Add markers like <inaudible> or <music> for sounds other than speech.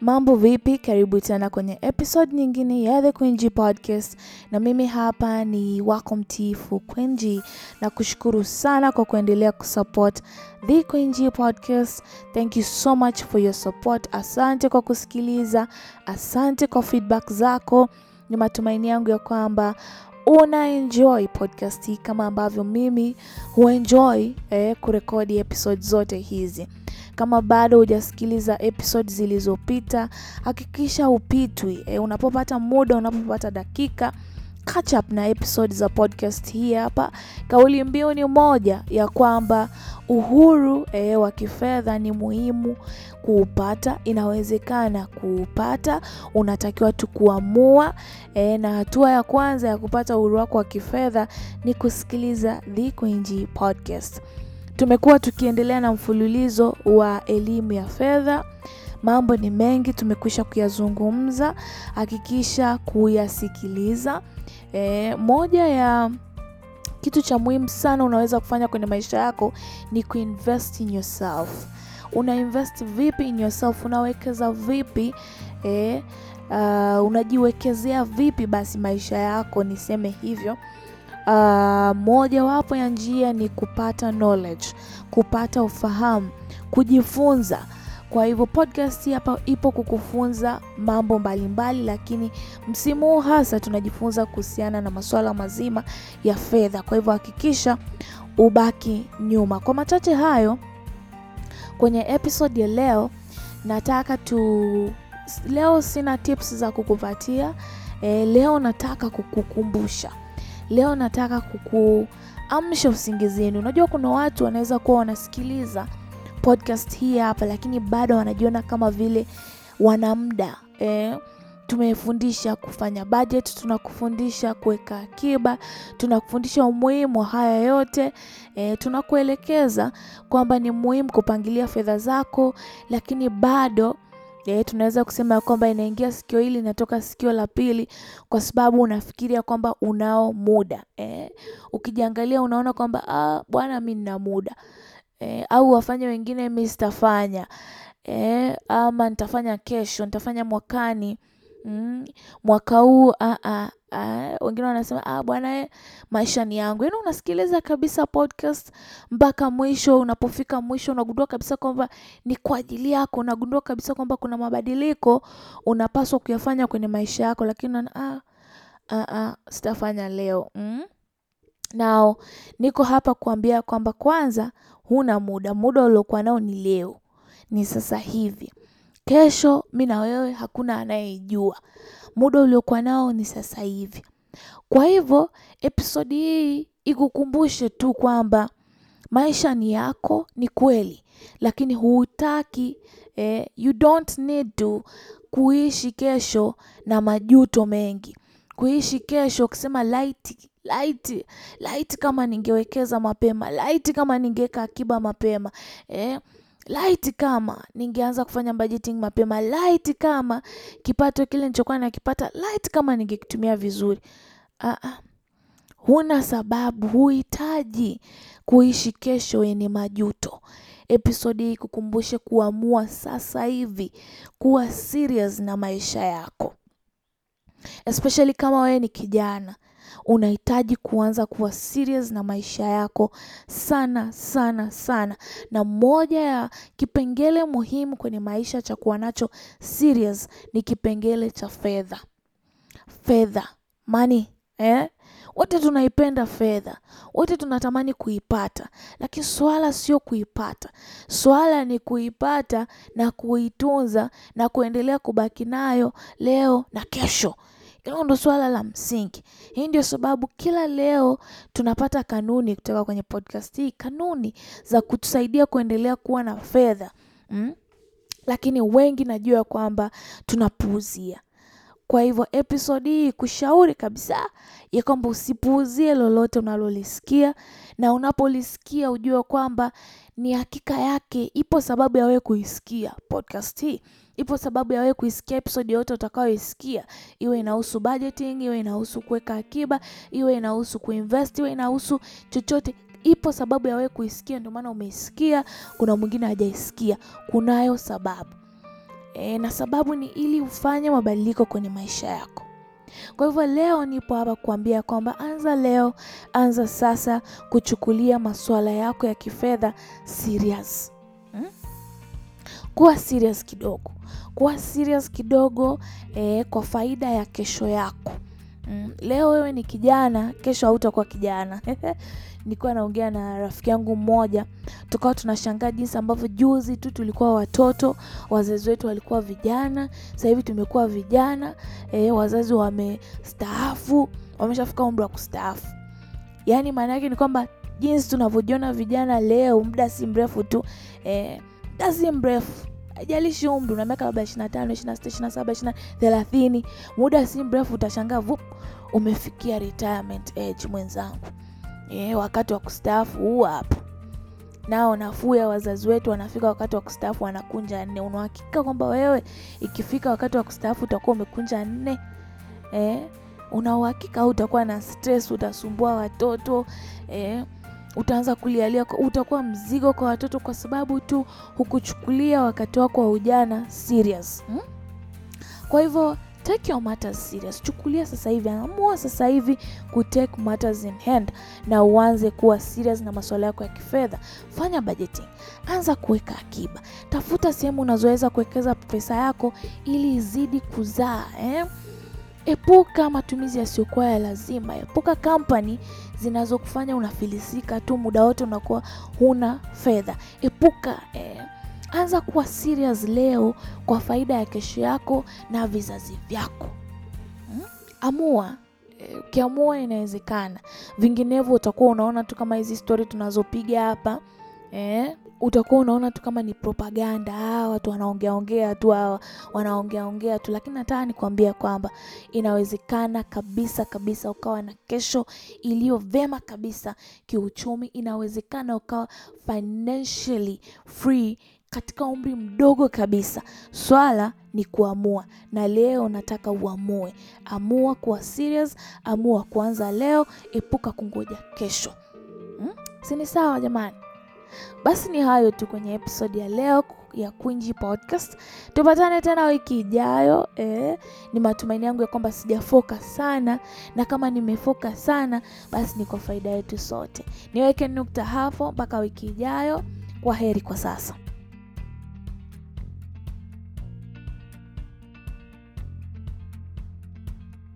Mambo vipi? Karibu tena kwenye episode nyingine ya The Queen Podcast, na mimi hapa ni wako mtiifu Quenji, na kushukuru sana kwa kuendelea kusupport The Queen Podcast. Thank you so much for your support. Asante kwa kusikiliza, asante kwa feedback zako. Ni matumaini yangu ya kwamba una enjoy podcast hii kama ambavyo mimi huenjoy eh, kurekodi episode zote hizi. Kama bado hujasikiliza episode zilizopita, hakikisha upitwi. E, unapopata muda, unapopata dakika, catch up na episode za podcast hii hapa. Kauli mbiu ni moja ya kwamba uhuru e, wa kifedha ni muhimu kuupata, inawezekana kuupata, unatakiwa tu kuamua e, na hatua ya kwanza ya kupata uhuru wako wa kifedha ni kusikiliza The Podcast. Tumekuwa tukiendelea na mfululizo wa elimu ya fedha. Mambo ni mengi tumekwisha kuyazungumza, hakikisha kuyasikiliza. E, moja ya kitu cha muhimu sana unaweza kufanya kwenye maisha yako ni kuinvest in yourself. Una invest vipi in yourself? Unawekeza vipi? E, uh, unajiwekezea vipi basi maisha yako, niseme hivyo. Uh, mojawapo ya njia ni kupata knowledge, kupata ufahamu, kujifunza. Kwa hivyo podcast hapa ipo kukufunza mambo mbalimbali mbali, lakini msimu huu hasa tunajifunza kuhusiana na masuala mazima ya fedha. Kwa hivyo hakikisha ubaki nyuma. Kwa machache hayo, kwenye episode ya leo nataka tu, leo sina tips za kukupatia e, leo nataka kukukumbusha Leo nataka kukuamsha usingizini. Unajua kuna watu wanaweza kuwa wanasikiliza podcast hii hapa, lakini bado wanajiona kama vile wana muda eh. Tumefundisha kufanya budget, tunakufundisha kuweka akiba, tunakufundisha umuhimu wa haya yote e, tunakuelekeza kwamba ni muhimu kupangilia fedha zako, lakini bado E, tunaweza kusema kwamba inaingia sikio hili inatoka sikio la pili, kwa sababu unafikiria kwamba unao muda. E. Ukijiangalia unaona kwamba ah, bwana mi nina muda. E, au wafanye wengine mi sitafanya. E, ama nitafanya kesho, nitafanya mwakani mwaka huu. Wengine wanasema ah, bwana eh, maisha ni yangu. Yaani unasikiliza kabisa podcast mpaka mwisho. Unapofika mwisho, unagundua kabisa kwamba ni kwa ajili yako, unagundua kabisa kwamba kuna mabadiliko unapaswa kuyafanya kwenye maisha yako, lakini ah, ah, sitafanya leo mm? Nao niko hapa kuambia kwamba kwanza, huna muda. Muda uliokuwa nao ni leo, ni sasa hivi. Kesho mi na wewe hakuna anayejua. Muda uliokuwa nao ni sasa hivi. Kwa hivyo episodi hii ikukumbushe tu kwamba maisha ni yako, ni kweli, lakini hutaki eh, you don't need to kuishi kesho na majuto mengi, kuishi kesho ukisema light light light, kama ningewekeza mapema, light kama ningeweka akiba mapema eh, light kama ningeanza kufanya budgeting mapema, light kama kipato kile nilichokuwa nakipata, light kama ningekitumia vizuri. Ah, ah. Huna sababu, huhitaji kuishi kesho yenye majuto. Episodi hii kukumbushe kuamua sasa hivi kuwa serious na maisha yako, especially kama wewe ni kijana unahitaji kuanza kuwa serious na maisha yako sana sana sana, na moja ya kipengele muhimu kwenye maisha cha kuwa nacho serious ni kipengele cha fedha. Fedha, money, eh? Wote tunaipenda fedha, wote tunatamani kuipata, lakini swala sio kuipata. Swala ni kuipata na kuitunza na kuendelea kubaki nayo leo na kesho. Hilo ndo swala la msingi. Hii ndio sababu kila leo tunapata kanuni kutoka kwenye podcast hii, kanuni za kutusaidia kuendelea kuwa na fedha mm? Lakini wengi najua kwamba tunapuuzia. Kwa hivyo episodi hii kushauri kabisa ya kwamba usipuuzie lolote unalolisikia, na unapolisikia ujue kwamba ni hakika yake, ipo sababu ya wewe kuisikia podcast hii ipo sababu ya wewe kuisikia episode yote utakayoisikia, iwe inahusu budgeting, iwe inahusu kuweka akiba, iwe inahusu kuinvest, iwe inahusu chochote. Ipo sababu ya wewe kuisikia, ndio maana umeisikia. Kuna mwingine hajaisikia, kunayo sababu. e, na sababu ni ili ufanye mabadiliko kwenye maisha yako. Kwa hivyo leo nipo hapa kuambia kwamba anza leo, anza sasa kuchukulia masuala yako ya kifedha serious. Kuwa serious kidogo, kuwa serious kidogo eh, kwa faida ya kesho yako. Mm, leo wewe ni kijana, kesho hautakuwa kijana. <laughs> Nilikuwa naongea na rafiki yangu mmoja, tukawa tunashangaa jinsi ambavyo juzi tu tulikuwa watoto, wazazi wetu walikuwa vijana, sasa hivi tumekuwa vijana eh, wazazi wamestaafu, wameshafika umri wa kustaafu. Yaani maana yake ni kwamba jinsi tunavyojiona vijana leo, muda si mrefu tu e, muda si mrefu haijalishi umri, una miaka labda ishirini na tano, ishirini na sita, ishirini na saba, ishirini thelathini, muda si mrefu utashangaa vup, umefikia retirement age mwenzangu. E, wakati wa kustaafu huu hapa nao nafuu ya wazazi wetu wanafika wakati wa kustaafu wanakunja nne. Unahakika kwamba wewe ikifika wakati wa kustaafu utakuwa umekunja nne? eh? una uhakika au utakuwa na stress, utasumbua watoto e, utaanza kulialia, utakuwa mzigo kwa watoto kwa sababu tu hukuchukulia wakati wako wa ujana serious hmm? Kwa hivyo take your matters serious, chukulia sasa hivi, amua sasa hivi ku take matters in hand na uanze kuwa serious na masuala yako ya kifedha. Fanya budgeting, anza kuweka akiba, tafuta sehemu unazoweza kuwekeza pesa yako ili izidi kuzaa eh? Epuka matumizi yasiyokuwa ya lazima. Epuka kampani zinazokufanya unafilisika tu muda wote, unakuwa huna fedha. Epuka eh, anza kuwa serious leo kwa faida ya kesho yako na vizazi vyako hmm? Amua ukiamua, eh, inawezekana. Vinginevyo utakuwa unaona tu kama hizi stori tunazopiga hapa eh? Utakuwa unaona tu kama ni propaganda. Ah, watu wanaongea ongea tu, hawa wanaongea ongea tu, lakini nataka nikwambia kwamba inawezekana kabisa kabisa ukawa na kesho iliyo vema kabisa kiuchumi. Inawezekana ukawa financially free katika umri mdogo kabisa. Swala ni kuamua, na leo nataka uamue. Amua kuwa serious, amua kuanza leo, epuka kungoja kesho. Hmm? Si sawa jamani? Basi ni hayo tu kwenye episodi ya leo ya Kwinji Podcast. Tupatane tena wiki ijayo. Eh, ni matumaini yangu ya kwamba sijafoka sana, na kama nimefoka sana, basi ni kwa faida yetu sote. Niweke nukta hapo mpaka wiki ijayo. Kwa heri kwa sasa.